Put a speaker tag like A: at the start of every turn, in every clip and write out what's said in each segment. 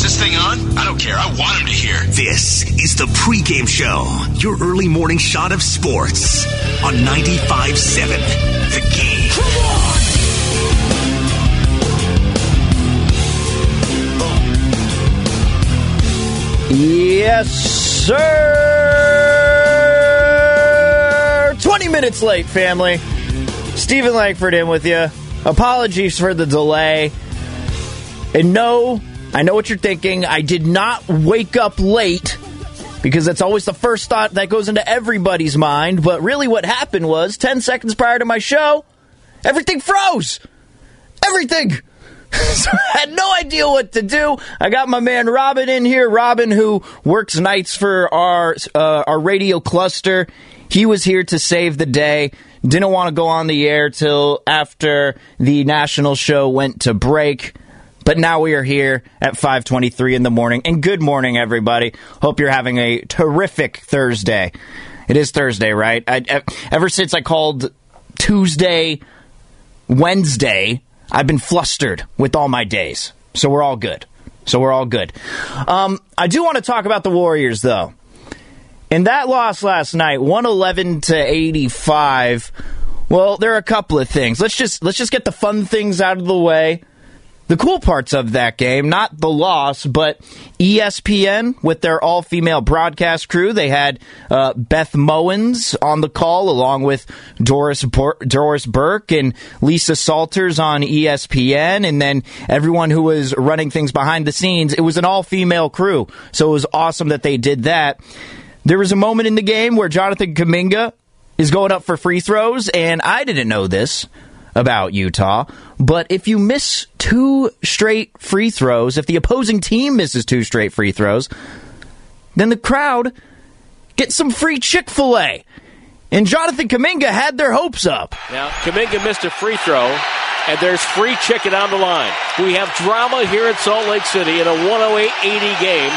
A: Is this thing on? I don't care. I want him to hear.
B: This is the pregame show, your early morning shot of sports on 95.7 The Game.
C: Yes, sir. 20 minutes late, family. Steven Langford in with you. Apologies for the delay. And no, I know what you're thinking. I did not wake up late because that's always the first thought that goes into everybody's mind. But really, what happened was 10 seconds prior to my show, everything froze. Everything. so I had no idea what to do. I got my man Robin in here. Robin, who works nights for our uh, our radio cluster, he was here to save the day. Didn't want to go on the air till after the national show went to break. But now we are here at 5:23 in the morning. And good morning, everybody. Hope you're having a terrific Thursday. It is Thursday, right? I, ever since I called Tuesday Wednesday, I've been flustered with all my days. So we're all good. So we're all good. Um, I do want to talk about the Warriors, though. In that loss last night, 111 to 85. Well, there are a couple of things. Let's just let's just get the fun things out of the way. The cool parts of that game, not the loss, but ESPN with their all female broadcast crew. They had uh, Beth Mowins on the call along with Doris, Bur- Doris Burke and Lisa Salters on ESPN, and then everyone who was running things behind the scenes. It was an all female crew, so it was awesome that they did that. There was a moment in the game where Jonathan Kuminga is going up for free throws, and I didn't know this about Utah, but if you miss two straight free throws, if the opposing team misses two straight free throws, then the crowd gets some free Chick fil A. And Jonathan Kuminga had their hopes up.
D: Now, Kuminga missed a free throw, and there's free chicken on the line. We have drama here in Salt Lake City in a 108-80 game.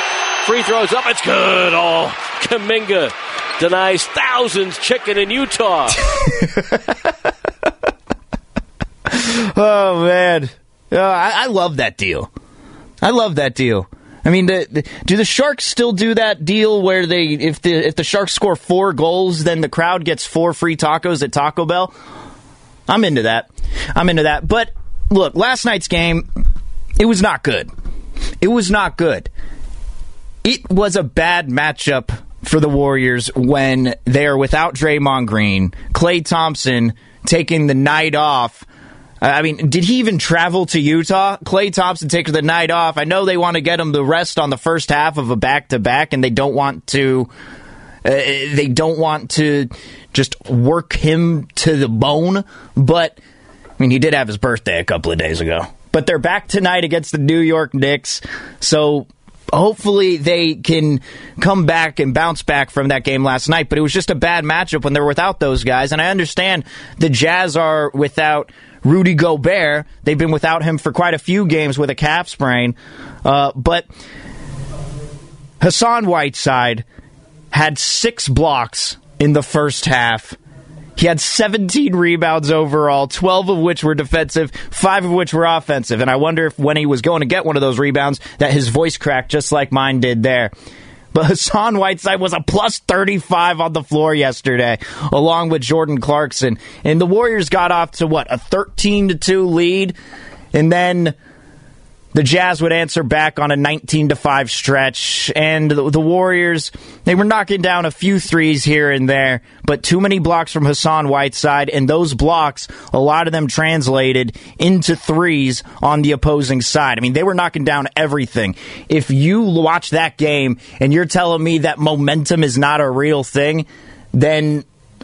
D: Free throws up, it's good. Oh, Kuminga denies thousands chicken in Utah.
C: Oh man, Uh, I, I love that deal. I love that deal. I mean, the, the, do the Sharks still do that deal where they, if the if the Sharks score four goals, then the crowd gets four free tacos at Taco Bell? I'm into that. I'm into that. But look, last night's game, it was not good. It was not good. It was a bad matchup for the Warriors when they are without Draymond Green, Klay Thompson taking the night off. I mean, did he even travel to Utah? Klay Thompson taking the night off. I know they want to get him the rest on the first half of a back to back, and they don't want to. Uh, they don't want to just work him to the bone. But I mean, he did have his birthday a couple of days ago. But they're back tonight against the New York Knicks, so hopefully they can come back and bounce back from that game last night. But it was just a bad matchup when they were without those guys. And I understand the Jazz are without Rudy Gobert. They've been without him for quite a few games with a calf sprain. Uh, but Hassan Whiteside had six blocks in the first half. He had 17 rebounds overall, 12 of which were defensive, 5 of which were offensive. And I wonder if when he was going to get one of those rebounds that his voice cracked just like mine did there. But Hassan Whiteside was a plus 35 on the floor yesterday, along with Jordan Clarkson. And the Warriors got off to what, a 13 to 2 lead? And then the Jazz would answer back on a 19 to 5 stretch and the, Warriors they were knocking down a few threes here and there but too many blocks from Hassan Whiteside and those blocks a lot of them translated into threes on the opposing side. I mean they were knocking down everything. If you watch that game and you're telling me that momentum is not a real thing then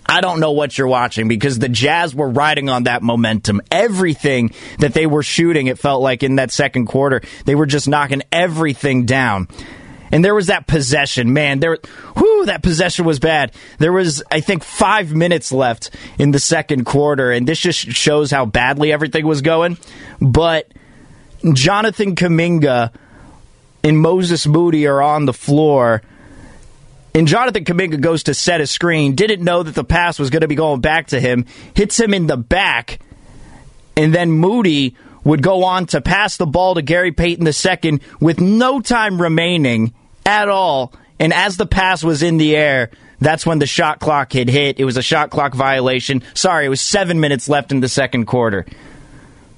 C: I don't know what you're watching because the Jazz were riding on that momentum. Everything that they were shooting, it felt like in that second quarter, they were just knocking everything down. And there was that possession, man. There, whoo, that possession was bad. There was, I think, five minutes left in the second quarter, and this just shows how badly everything was going. But Jonathan Kuminga and Moses Moody are on the floor and Jonathan Kuminga goes to set a screen, didn't know that the pass was going to be going back to him, hits him in the back, and then Moody would go on to pass the ball to Gary Payton II with no time remaining at all. And as the pass was in the air, that's when the shot clock had hit. It was a shot clock violation. Sorry, it was seven minutes left in the second quarter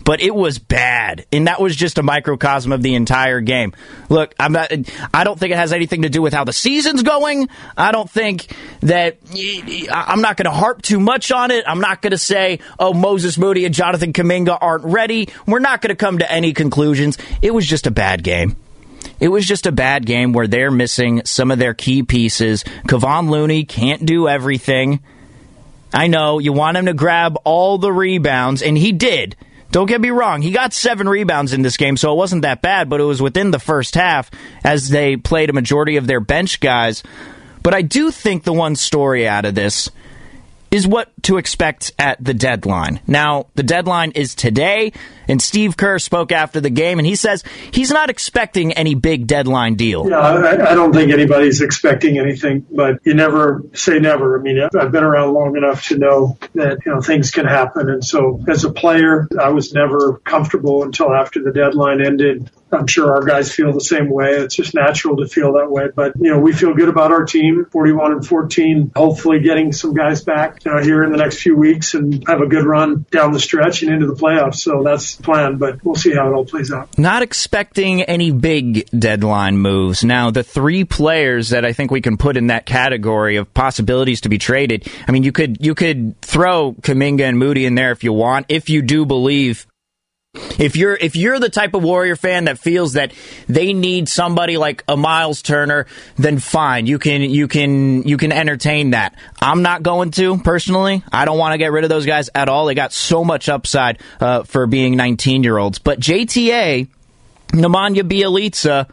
C: but it was bad, and that was just a microcosm of the entire game. Look, I'm not. I don't think it has anything to do with how the season's going. I don't think that. I'm not going to harp too much on it. I'm not going to say, "Oh, Moses Moody and Jonathan Kuminga aren't ready." We're not going to come to any conclusions. It was just a bad game. It was just a bad game where they're missing some of their key pieces. Kevon Looney can't do everything. I know you want him to grab all the rebounds, and he did. Don't get me wrong, he got seven rebounds in this game, so it wasn't that bad, but it was within the first half as they played a majority of their bench guys. But I do think the one story out of this is what to expect at the deadline. Now, the deadline is today, and Steve Kerr spoke after the game, and he says he's not expecting any big deadline deal.
E: Yeah, I, I don't think anybody's expecting anything, but you never say never. I mean, I've been around long enough to know that you know things can happen, and so as a player, I was never comfortable until after the deadline ended I'm sure our guys feel the same way. It's just natural to feel that way. But, you know, we feel good about our team, 41 and 14, hopefully getting some guys back you know, here in the next few weeks and have a good run down the stretch and into the playoffs. So that's the plan, but we'll see how it all plays out.
C: Not expecting any big deadline moves. Now, the three players that I think we can put in that category of possibilities to be traded, I mean, you could, you could throw Kuminga and Moody in there if you want, if you do believe if you're if you're the type of Warrior fan that feels that they need somebody like a Myles Turner, then fine, you can you can you can entertain that. I'm not going to personally. I don't want to get rid of those guys at all. They got so much upside uh, for being 19 year olds. But JTA, Nemanja Bjelica,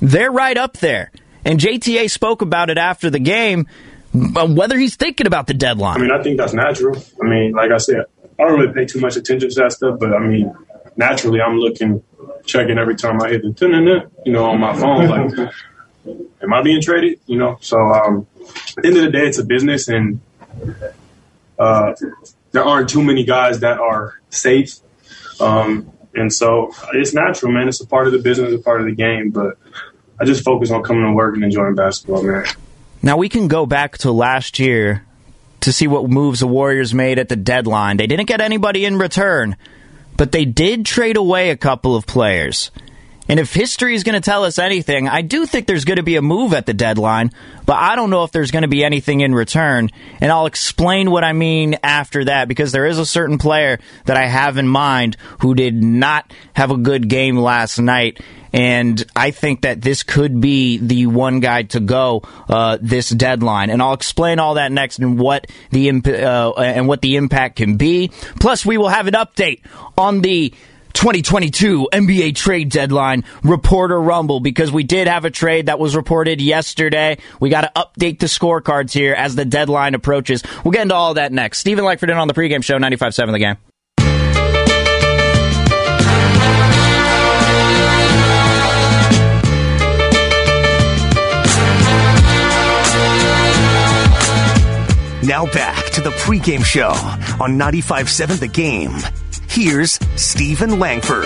C: they're right up there. And JTA spoke about it after the game. Uh, whether he's thinking about the deadline.
F: I mean, I think that's natural. I mean, like I said, I don't really pay too much attention to that stuff, but I mean, naturally, I'm looking, checking every time I hit the, you know, on my phone, like, am I being traded? You know, so um, at the end of the day, it's a business, and uh, there aren't too many guys that are safe. Um, and so it's natural, man. It's a part of the business, a part of the game. But I just focus on coming to work and enjoying basketball, man.
C: Now we can go back to last year to see what moves the Warriors made at the deadline. They didn't get anybody in return but they did trade away a couple of players. And if history is going to tell us anything, I do think there's going to be a move at the deadline, but I don't know if there's going to be anything in return. And I'll explain what I mean after that because there is a certain player that I have in mind who did not have a good game last night. And I think that this could be the one guy to go uh, this deadline, and I'll explain all that next and what the imp- uh, and what the impact can be. Plus, we will have an update on the 2022 NBA trade deadline reporter rumble because we did have a trade that was reported yesterday. We got to update the scorecards here as the deadline approaches. We'll get into all that next. Steven Langford in on the pregame show, 95.7 the game.
B: Now back to the pregame show on 95.7 The Game. Here's Steven Langford.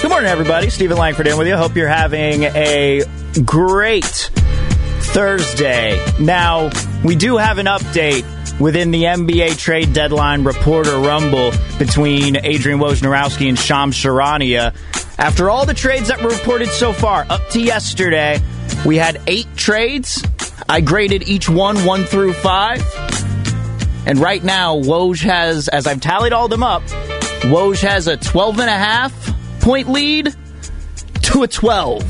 C: Good morning, everybody. Steven Langford in with you. Hope you're having a great Thursday. Now, we do have an update within the NBA trade deadline reporter rumble between Adrian Wojnarowski and Shams Charania. After all the trades that were reported so far, up to yesterday, we had eight trades. I graded each one one through five. And right now, Woj has, as I've tallied all them up, Woj has a 12 and a half point lead to a 12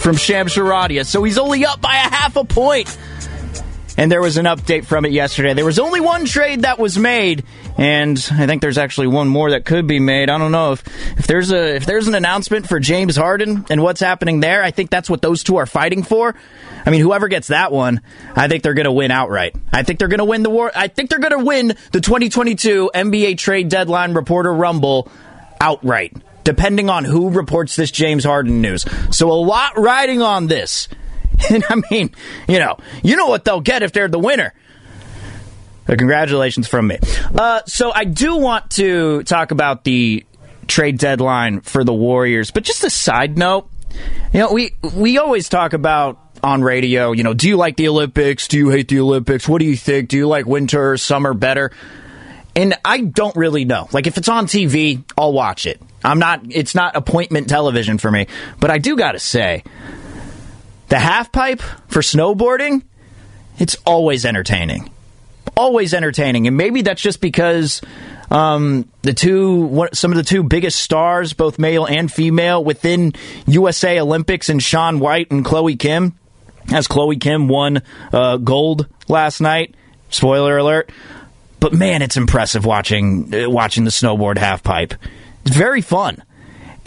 C: from Shams Charania. So he's only up by a half a point. And there was an update from it yesterday. There was only one trade that was made, and I think there's actually one more that could be made. I don't know if, if there's a if there's an announcement for James Harden and what's happening there. I think that's what those two are fighting for. I mean, whoever gets that one, I think they're going to win outright. I think they're going to win the war. I think they're going to win the 2022 NBA trade deadline reporter rumble outright, depending on who reports this James Harden news. So a lot riding on this. And I mean, you know, you know what they'll get if they're the winner. Uh, congratulations from me. Uh, so I do want to talk about the trade deadline for the Warriors, but just a side note, you know, we we always talk about on radio, you know, do you like the Olympics? Do you hate the Olympics? What do you think? Do you like winter or summer better? And I don't really know. Like if it's on TV, I'll watch it. I'm not it's not appointment television for me, but I do got to say the half pipe for snowboarding, it's always entertaining. Always entertaining. And maybe that's just because um, the two, some of the two biggest stars, both male and female, within USA Olympics, and Shaun White and Chloe Kim, as Chloe Kim won uh, gold last night. Spoiler alert. But man, it's impressive watching uh, watching the snowboard half pipe. It's very fun.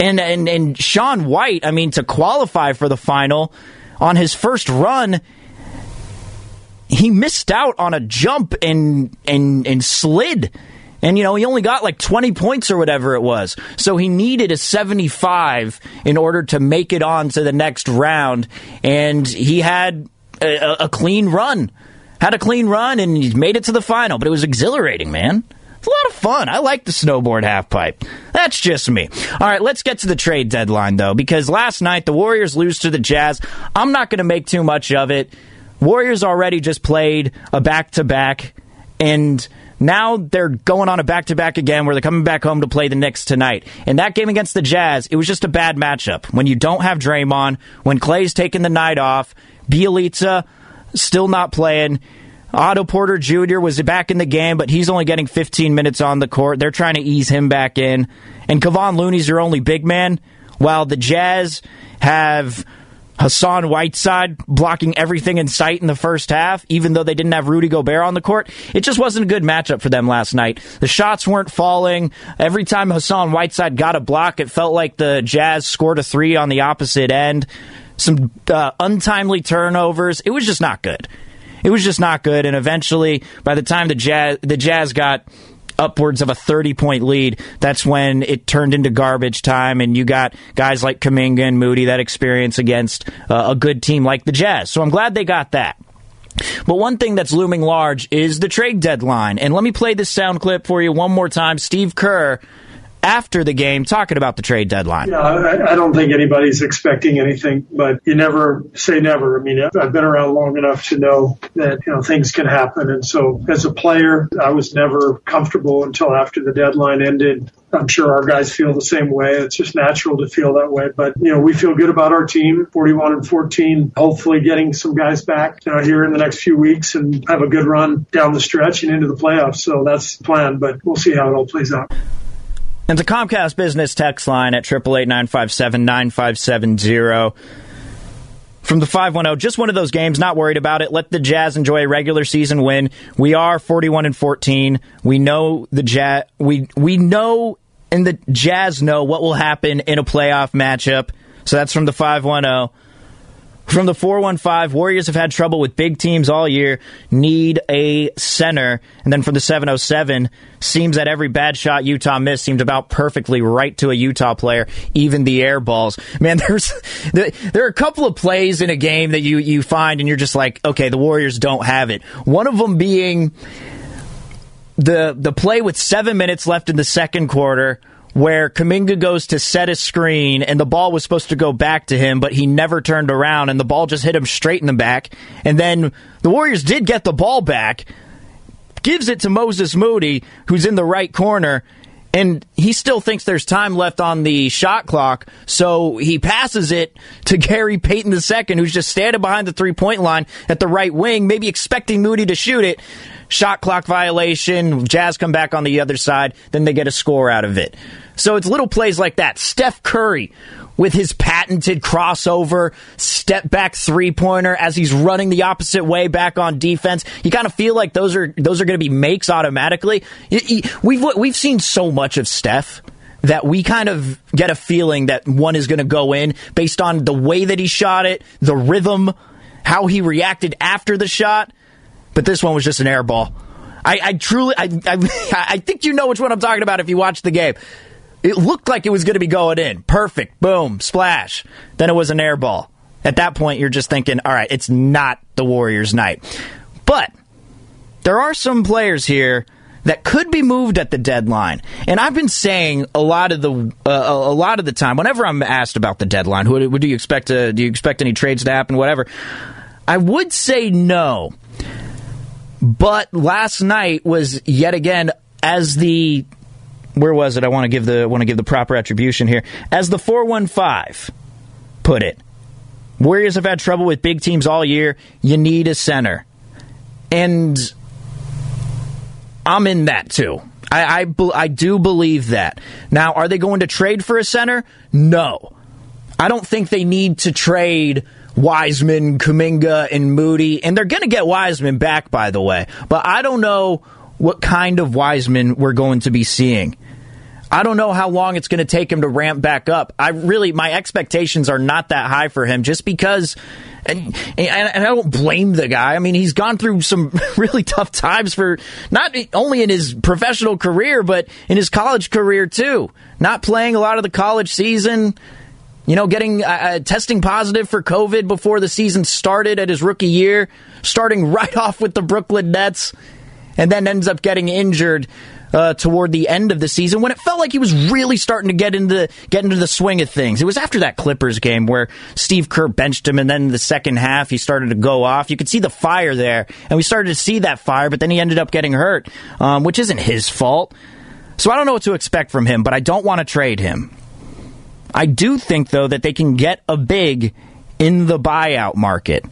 C: And and and Shaun White, I mean, to qualify for the final, on his first run, he missed out on a jump and and and slid. And, you know, he only got like 20 points or whatever it was. So he needed a 75 in order to make it on to the next round. And he had a, a clean run. Had a clean run and he made it to the final. But it was exhilarating, man. It's a lot of fun. I like the snowboard half pipe. That's just me. All right, let's get to the trade deadline, though, because last night the Warriors lose to the Jazz. I'm not going to make too much of it. Warriors already just played a back to back, and now they're going on a back to back again where they're coming back home to play the Knicks tonight. In that game against the Jazz, it was just a bad matchup. When you don't have Draymond, when Klay's taking the night off, Bjelica still not playing. Otto Porter Jr. was back in the game, but he's only getting 15 minutes on the court. They're trying to ease him back in. And Kevon Looney's your only big man, while the Jazz have Hassan Whiteside blocking everything in sight in the first half, even though they didn't have Rudy Gobert on the court. It just wasn't a good matchup for them last night. The shots weren't falling. Every time Hassan Whiteside got a block, it felt like the Jazz scored a three on the opposite end. Some uh, untimely turnovers. It was just not good. It was just not good. And eventually, by the time the Jazz, the Jazz got upwards of a 30 point lead, that's when it turned into garbage time, and you got guys like Kuminga and Moody that experience against uh, a good team like the Jazz. So I'm glad they got that. But one thing that's looming large is the trade deadline. And let me play this sound clip for you one more time. Steve Kerr after the game talking about the trade deadline.
E: Yeah, I, I, don't think anybody's expecting anything, but you never say never. I mean, I've been around long enough to know that, you know, things can happen. And so as a player, I was never comfortable until after the deadline ended. I'm sure our guys feel the same way. It's just natural to feel that way. But, you know, we feel good about our team, 41 and 14, hopefully getting some guys back you know, here in the next few weeks and have a good run down the stretch and into the playoffs. So that's the plan, but we'll see how it all plays out.
C: And the Comcast business text line at 888-957-9570. From the 510, just one of those games, not worried about it. Let the Jazz enjoy a regular season win. We are 41 and 14. We know the Jazz we we know and the Jazz know what will happen in a playoff matchup. So that's from the 510. From the 415, Warriors have had trouble with big teams all year, need a center. And then from the 707, seems that every bad shot Utah missed seemed about perfectly right to a Utah player, even the air balls. Man, there's there are a couple of plays in a game that you, you find and you're just like, okay, the Warriors don't have it. One of them being the the play with seven minutes left in the second quarter where Kuminga goes to set a screen and the ball was supposed to go back to him, but he never turned around and the ball just hit him straight in the back. And then the Warriors did get the ball back, gives it to Moses Moody, who's in the right corner. And he still thinks there's time left on the shot clock, so he passes it to Gary Payton II, who's just standing behind the three point line at the right wing, maybe expecting Moody to shoot it shot clock violation. Jazz come back on the other side, then they get a score out of it. So it's little plays like that. Steph Curry with his patented crossover step back three pointer as he's running the opposite way back on defense. You kind of feel like those are those are going to be makes automatically. We've we've seen so much of Steph that we kind of get a feeling that one is going to go in based on the way that he shot it, the rhythm, how he reacted after the shot. But this one was just an air ball. I, I truly, I, I, I think you know which one I'm talking about if you watch the game. It looked like it was going to be going in. Perfect. Boom. Splash. Then it was an air ball. At that point, you're just thinking, all right, it's not the Warriors' night. But there are some players here that could be moved at the deadline. And I've been saying a lot of the uh, a lot of the time, whenever I'm asked about the deadline, who, who do you expect to do you expect any trades to happen, whatever. I would say no. But last night was yet again as the where was it? I want to give the want to give the proper attribution here. As the 415 put it. Warriors have had trouble with big teams all year. You need a center. And I'm in that too. I, I, I do believe that. Now, are they going to trade for a center? No. I don't think they need to trade Wiseman, Kuminga, and Moody. And they're going to get Wiseman back, by the way. But I don't know what kind of Wiseman we're going to be seeing. I don't know how long it's going to take him to ramp back up. I really, my expectations are not that high for him just because, and, and, I don't blame the guy. I mean, he's gone through some really tough times for not only in his professional career, but in his college career too. Not playing a lot of the college season, you know, getting uh, uh, testing positive for COVID before the season started at his rookie year, starting right off with the Brooklyn Nets, and then ends up getting injured uh, toward the end of the season when it felt like he was really starting to get into get into the swing of things. It was after that Clippers game where Steve Kerr benched him, and then the second half he started to go off. You could see the fire there, and we started to see that fire, but then he ended up getting hurt, um, which isn't his fault. So I don't know what to expect from him, but I don't want to trade him. I do think, though, that they can get a big in the buyout market.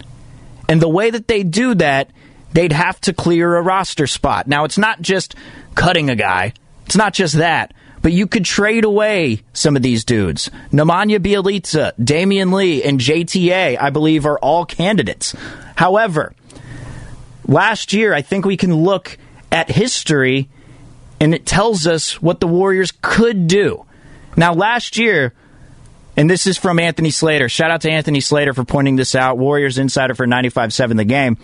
C: And the way that they do that, they'd have to clear a roster spot. Now, it's not just cutting a guy, it's not just that. But you could trade away some of these dudes. Nemanja Bjelica, Damion Lee, and JTA, I believe, are all candidates. However, last year, I think we can look at history and it tells us what the Warriors could do. Now, last year, and this is from Anthony Slater. Shout out to Anthony Slater for pointing this out. Warriors Insider for 95 7 the game.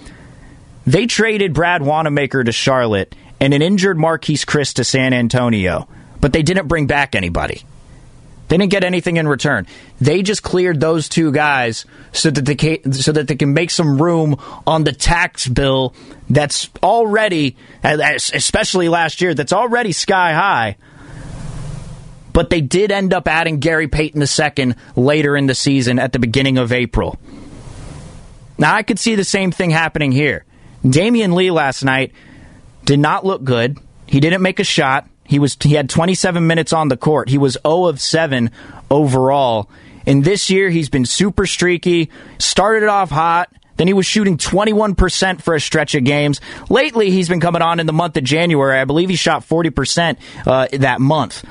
C: They traded Brad Wanamaker to Charlotte and an injured Marquese Chriss to San Antonio, but they didn't bring back anybody. They didn't get anything in return. They just cleared those two guys so that they can, so that they can make some room on the tax bill that's already, especially last year, that's already sky high but they did end up adding Gary Payton II later in the season at the beginning of April. Now, I could see the same thing happening here. Damion Lee last night did not look good. He didn't make a shot. He was he had 27 minutes on the court. He was 0 of 7 overall. And this year he's been super streaky. Started off hot. Then he was shooting 21% for a stretch of games. Lately, he's been coming on in the month of January. I believe he shot 40% uh, that month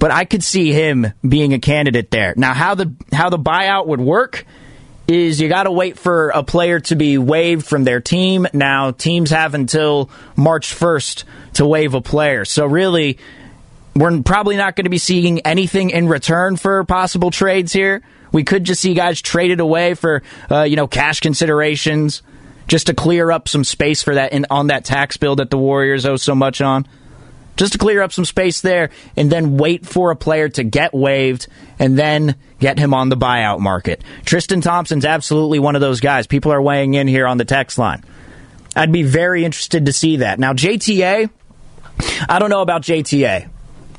C: but I could see him being a candidate there. Now, how the how the buyout would work is you got to wait for a player to be waived from their team. Now, teams have until March 1st to waive a player. So really, we're probably not going to be seeing anything in return for possible trades here. We could just see guys traded away for, uh, you know, cash considerations just to clear up some space for that in, on that tax bill that the Warriors owe so much on. Just to clear up some space there and then wait for a player to get waived and then get him on the buyout market. Tristan Thompson's absolutely one of those guys. People are weighing in here on the text line. I'd be very interested to see that. Now, JTA, I don't know about JTA.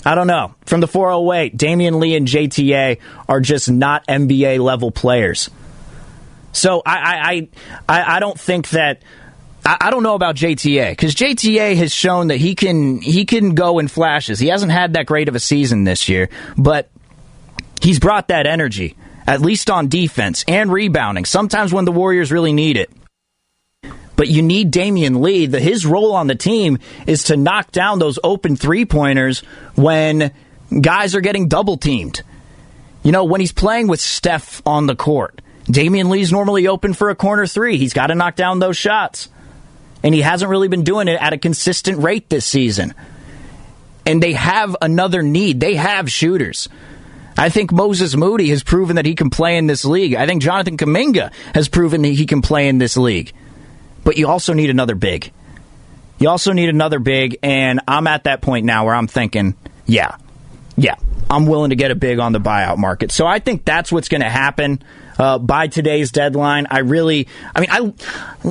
C: I don't know. From the 408, Damion Lee and JTA are just not NBA level players. So I I I, I don't think that I, I don't know about JTA because JTA has shown that he can he can go in flashes. He hasn't had that great of a season this year, but he's brought that energy at least on defense and rebounding. Sometimes when the Warriors really need it. But you need Damion Lee. The, his role on the team is to knock down those open three pointers when guys are getting double teamed. You know, when he's playing with Steph on the court, Damion Lee's normally open for a corner three. He's got to knock down those shots. And he hasn't really been doing it at a consistent rate this season. And they have another need. They have shooters. I think Moses Moody has proven that he can play in this league. I think Jonathan Kuminga has proven that he can play in this league. But you also need another big. You also need another big, and I'm at that point now where I'm thinking, yeah, yeah, I'm willing to get a big on the buyout market. So I think that's what's going to happen uh, by today's deadline. I really, I mean, I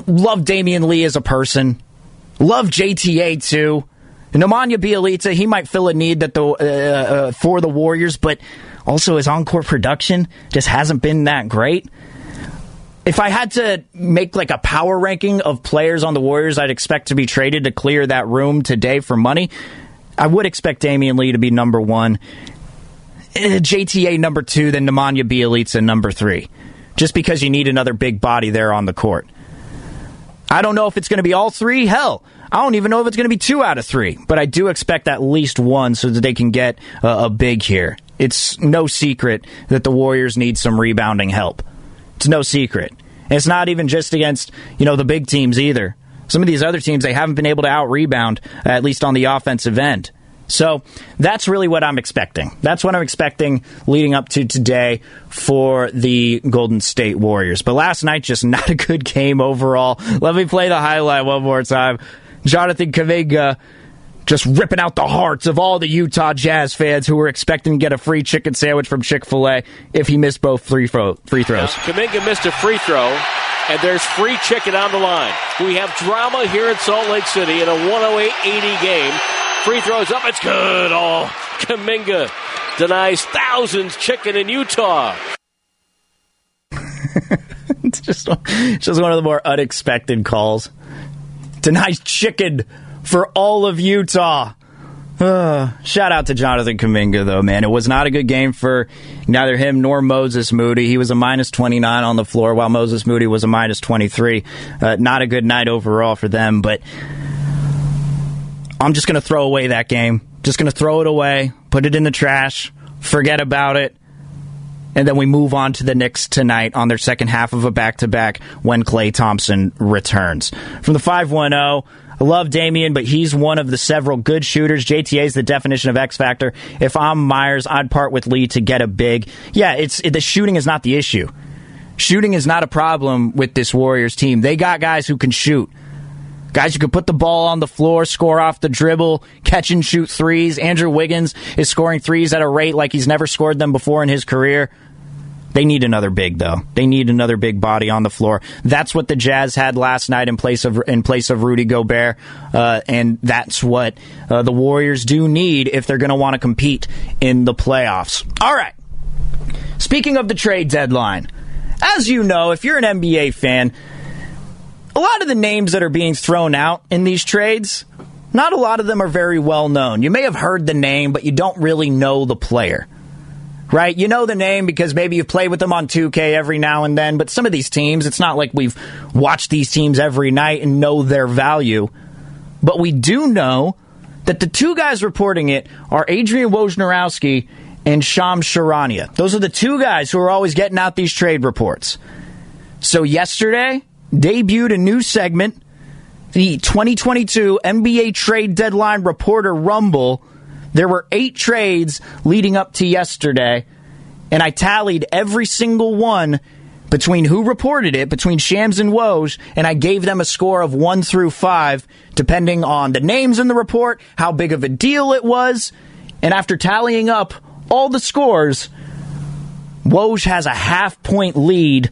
C: love Damion Lee as a person, love JTA too. Nemanja Bjelica, he might fill a need that the uh, uh, for the Warriors, but also his on-court production just hasn't been that great. If I had to make like a power ranking of players on the Warriors I'd expect to be traded to clear that room today for money, I would expect Damion Lee to be number one. Eh, JTA number two, then Nemanja Bjelica number three. Just because you need another big body there on the court. I don't know if it's going to be all three. Hell, I don't even know if it's going to be two out of three. But I do expect at least one so that they can get a, a big here. It's no secret that the Warriors need some rebounding help. It's no secret. And it's not even just against, you know, the big teams either. Some of these other teams, they haven't been able to out rebound, at least on the offensive end. So that's really what I'm expecting. That's what I'm expecting leading up to today for the Golden State Warriors. But last night, just not a good game overall. Let me play the highlight one more time. Jonathan Kuminga just ripping out the hearts of all the Utah Jazz fans who were expecting to get a free chicken sandwich from Chick fil A if he missed both free, throw, free throws.
D: Kuminga missed a free throw, and there's free chicken on the line. We have drama here in Salt Lake City in a 108 80 game. Free throws up. It's good. Oh, Kuminga denies thousands chicken in Utah.
C: it's just, just one of the more unexpected calls. Denies chicken for all of Utah. Uh, shout out to Jonathan Kuminga, though, man. It was not a good game for neither him nor Moses Moody. He was a minus 29 on the floor, while Moses Moody was a minus 23. Uh, not a good night overall for them, but I'm just going to throw away that game. Just going to throw it away, put it in the trash, forget about it, and then we move on to the Knicks tonight on their second half of a back to back when Klay Thompson returns. From the 510, I love Damion, but he's one of the several good shooters. JTA is the definition of X factor. If I'm Myers, I'd part with Lee to get a big. Yeah, it's it, the shooting is not the issue. Shooting is not a problem with this Warriors team. They got guys who can shoot. Guys who can put the ball on the floor, score off the dribble, catch and shoot threes. Andrew Wiggins is scoring threes at a rate like he's never scored them before in his career. They need another big though. They need another big body on the floor. That's what the Jazz had last night in place of in place of Rudy Gobert, uh, and that's what uh, the Warriors do need if they're going to want to compete in the playoffs. All right. Speaking of the trade deadline, as you know, if you're an NBA fan, a lot of the names that are being thrown out in these trades, not a lot of them are very well known. You may have heard the name, but you don't really know the player. Right? You know the name because maybe you've played with them on 2K every now and then, but some of these teams, it's not like we've watched these teams every night and know their value. But we do know that the two guys reporting it are Adrian Wojnarowski and Shams Charania. Those are the two guys who are always getting out these trade reports. So yesterday, debuted a new segment, the 2022 NBA Trade Deadline Reporter Rumble. There were eight trades leading up to yesterday, and I tallied every single one between who reported it, between Shams and Woj, and I gave them a score of one through five, depending on the names in the report, how big of a deal it was. And after tallying up all the scores, Woj has a half point lead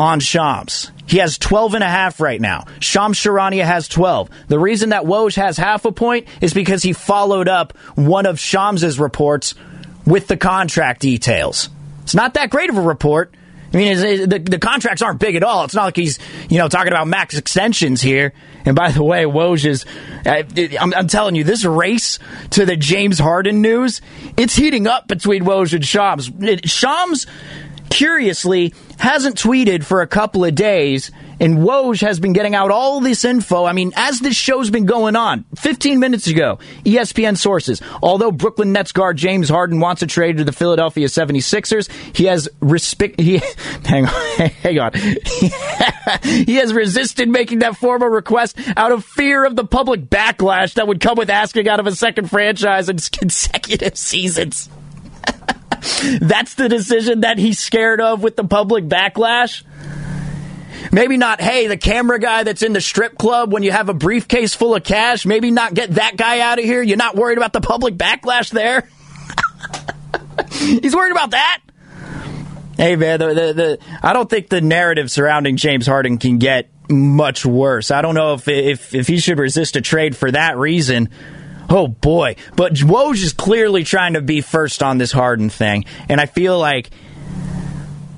C: on Shams. He has 12 and a half right now. Shams Charania has 12. The reason that Woj has half a point is because he followed up one of Shams's reports with the contract details. It's not that great of a report. I mean, the, the contracts aren't big at all. It's not like he's, you know, talking about max extensions here. And by the way, Woj is, uh, I'm, I'm, telling you, this race to the James Harden news, it's heating up between Woj and Shams. Shams, curiously, hasn't tweeted for a couple of days and Woj has been getting out all this info. I mean, as this show's been going on, 15 minutes ago, ESPN sources, although Brooklyn Nets guard James Harden wants a trade to the Philadelphia 76ers, he has respect, he, hang on, hang on. he has resisted making that formal request out of fear of the public backlash that would come with asking out of a second franchise in consecutive seasons. That's the decision that he's scared of with the public backlash. Maybe not, hey, the camera guy that's in the strip club when you have a briefcase full of cash, maybe not get that guy out of here. You're not worried about the public backlash there. He's worried about that. Hey man, the, the, the, I don't think the narrative surrounding James Harden can get much worse. I don't know if if if he should resist a trade for that reason. Oh boy, but Woj is clearly trying to be first on this Harden thing, and I feel like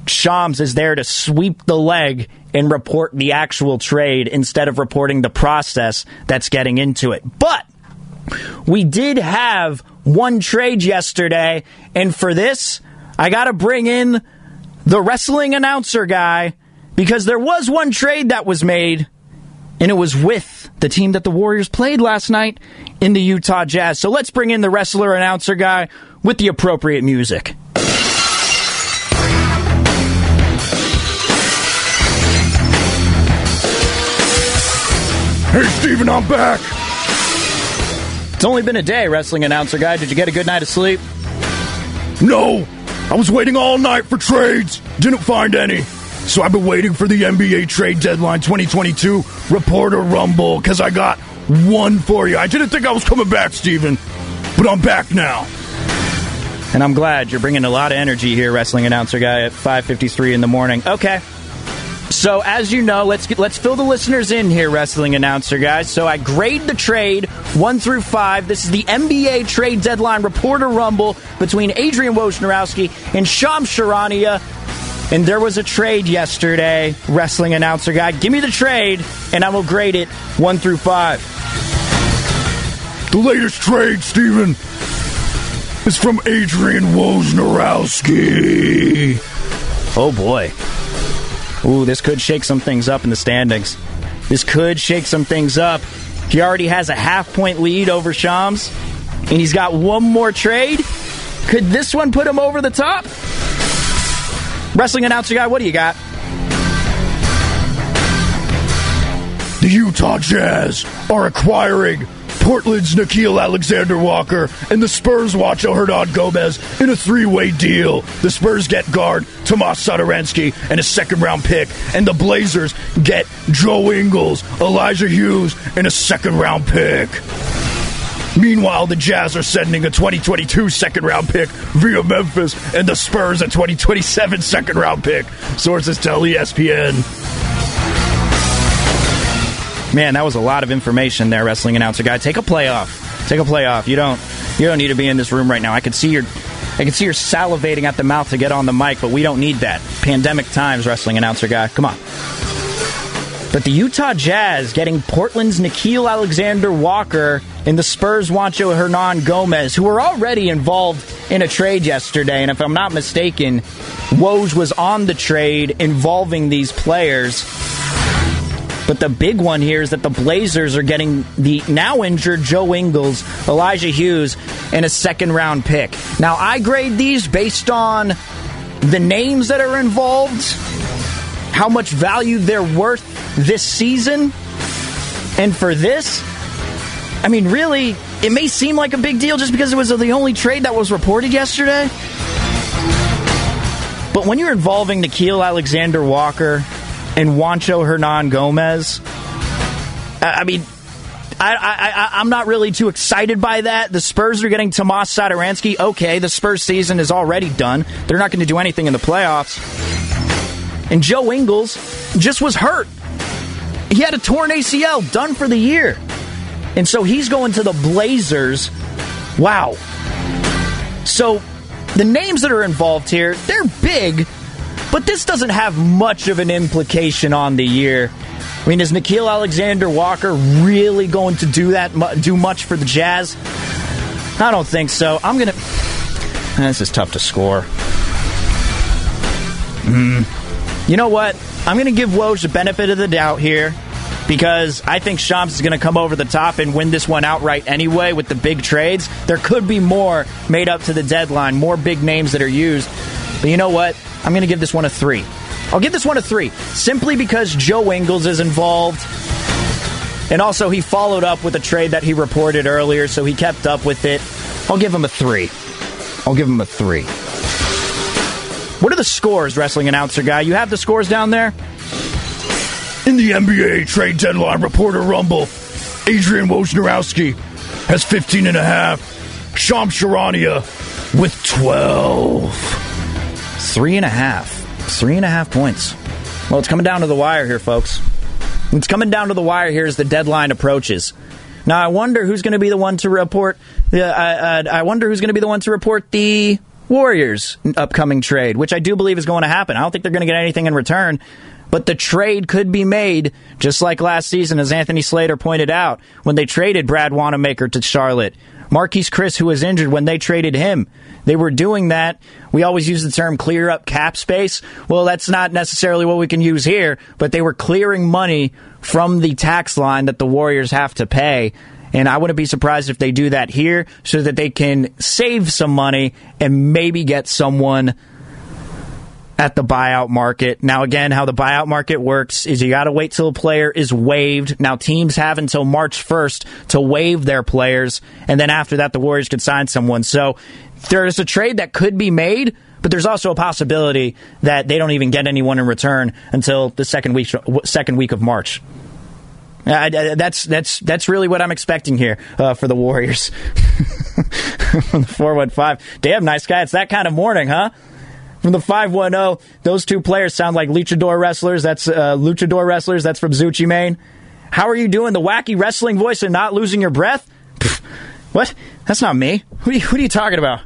C: Shams is there to sweep the leg and report the actual trade instead of reporting the process that's getting into it. But we did have one trade yesterday, and for this, I got to bring in the wrestling announcer guy because there was one trade that was made, and it was with the team that the Warriors played last night in the Utah Jazz. So let's bring in the wrestler announcer guy with the appropriate music.
G: Hey, Steven, I'm back.
C: It's only been a day, wrestling announcer guy. Did you get a good night of sleep?
G: No. I was waiting all night for trades. Didn't find any. So I've been waiting for the NBA trade deadline 2022 reporter rumble because I got one for you. I didn't think I was coming back, Steven, but I'm back now.
C: And I'm glad you're bringing a lot of energy here, wrestling announcer guy, at 5:53 in the morning. Okay, so as you know, let's get, let's fill the listeners in here, wrestling announcer guys. So I grade the trade one through five. This is the NBA trade deadline reporter rumble between Adrian Wojnarowski and Shams Charania. And there was a trade yesterday, wrestling announcer guy. Give me the trade, and I will grade it one through five.
G: The latest trade, Steven, is from Adrian Wojnarowski.
C: Oh boy. Ooh, this could shake some things up in the standings. This could shake some things up. He already has a half point lead over Shams, and he's got one more trade. Could this one put him over the top? Wrestling announcer guy, what do you got?
G: The Utah Jazz are acquiring Portland's Nickeil Alexander Walker and the Spurs Juancho Hernangomez in a three way deal. The Spurs get guard Tomas Satoransky and a second round pick, and the Blazers get Joe Ingles, Elijah Hughes, and a second round pick. Meanwhile, the Jazz are sending a 2022 second round pick via Memphis, and the Spurs a 2027 second round pick. Sources tell ESPN.
C: Man, that was a lot of information there, wrestling announcer guy. Take a play off. Take a play off. You don't you don't need to be in this room right now. I can see your I can see you're salivating at the mouth to get on the mic, but we don't need that. Pandemic times, wrestling announcer guy. Come on. But the Utah Jazz getting Portland's Nickeil Alexander Walker and the Spurs Juancho Hernangomez, who were already involved in a trade yesterday. And if I'm not mistaken, Woj was on the trade involving these players. But the big one here is that the Blazers are getting the now injured Joe Ingles, Elijah Hughes, and a second round pick. Now, I grade these based on the names that are involved, how much value they're worth this season. And for this, I mean, really, it may seem like a big deal just because it was the only trade that was reported yesterday. But when you're involving Nickeil Alexander Walker and Juancho Hernangomez, I, mean, I, I, am not really too excited by that. The Spurs are getting Tomas Satoransky. Okay, the Spurs season is already done. They're not going to do anything in the playoffs. And Joe Ingles just was hurt. He had a torn ACL, done for the year. And so he's going to the Blazers. Wow. So the names that are involved here, they're big, but this doesn't have much of an implication on the year. I mean, is Nickeil Alexander Walker really going to do that, do much for the Jazz? I don't think so. I'm going to. This is tough to score. Mm. You know what? I'm to give Woj the benefit of the doubt here because I think Shams is going to come over the top and win this one outright anyway with the big trades. There could be more made up to the deadline, more big names that are used. But you know what? I'm going to give this one a three. I'll give this one a three, simply because Joe Ingles is involved. And also, he followed up with a trade that he reported earlier, so he kept up with it. I'll give him a three. I'll give him a three. What are the scores, wrestling announcer guy? You have the scores down there?
G: In the NBA trade deadline reporter rumble, Adrian Wojnarowski has 15 and a half. Shams Charania with 12.
C: Three and a half. Three and a half points. Well, it's coming down to the wire here, folks. It's coming down to the wire here as the deadline approaches. Now, I wonder who's going to be the one to report. Uh, uh, I wonder who's going to be the one to report the Warriors' upcoming trade, which I do believe is going to happen. I don't think they're going to get anything in return, but the trade could be made just like last season, as Anthony Slater pointed out, when they traded Brad Wanamaker to Charlotte. Marquese Chriss, who was injured when they traded him. They were doing that. We always use the term clear up cap space. Well, that's not necessarily what we can use here, but they were clearing money from the tax line that the Warriors have to pay. And I wouldn't be surprised if they do that here so that they can save some money and maybe get someone at the buyout market. Now, again, how the buyout market works is you got to wait till a player is waived. Now, teams have until March 1st to waive their players, and then after that, the Warriors could sign someone. So there's a trade that could be made, but there's also a possibility that they don't even get anyone in return until the second week second week of March. Uh, that's that's that's really what I'm expecting here uh, for the Warriors. The four one five, damn nice guy. It's that kind of morning, huh? From the five one zero, those two players sound like luchador wrestlers. That's uh, luchador wrestlers. That's from Zucci Maine. How are you doing? The wacky wrestling voice and not losing your breath? Pfft, what? That's not me. Who are, you, who are you talking about?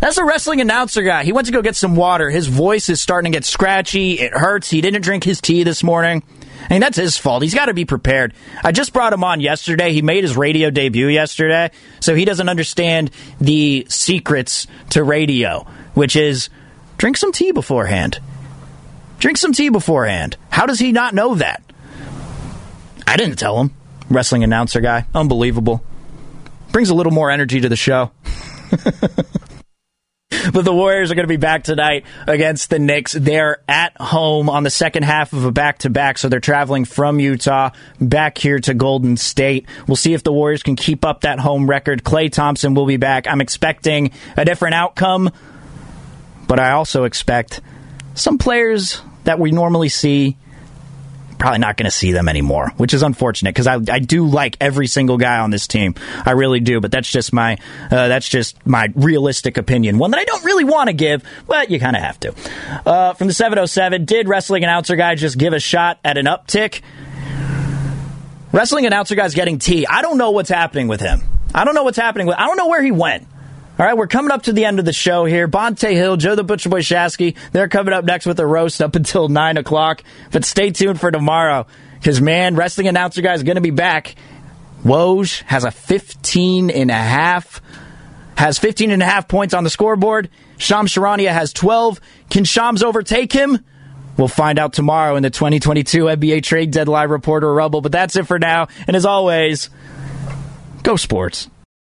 C: That's a wrestling announcer guy. He went to go get some water. His voice is starting to get scratchy. It hurts. He didn't drink his tea this morning. I mean, that's his fault. He's got to be prepared. I just brought him on yesterday. He made his radio debut yesterday, so he doesn't understand the secrets to radio, which is drink some tea beforehand. Drink some tea beforehand. How does he not know that? I didn't tell him. Wrestling announcer guy. Unbelievable. Brings a little more energy to the show. But the Warriors are going to be back tonight against the Knicks. They're at home on the second half of a back to back, so they're traveling from Utah back here to Golden State. We'll see if the Warriors can keep up that home record. Klay Thompson will be back. I'm expecting a different outcome, but I also expect some players that we normally see probably not going to see them anymore, which is unfortunate because I, I do like every single guy on this team. I really do, but that's just my uh, that's just my realistic opinion, one that I don't really want to give, but you kind of have to. Uh, from the 707, did wrestling announcer guy just give a shot at an uptick? Wrestling announcer guy's getting tea. I don't know what's happening with him. I don't know what's happening with. I don't know where he went. All right, we're coming up to the end of the show here. Bonta Hill, Joe the Butcher Boy Shasky, they're coming up next with a roast up until 9 o'clock. But stay tuned for tomorrow because, man, wrestling announcer guy is going to be back. Woj has a 15 and a half, has 15 and a half points on the scoreboard. Shams Charania has 12. Can Shams overtake him? We'll find out tomorrow in the 2022 NBA trade deadline reporter Rumble. But that's it for now. And as always, go sports.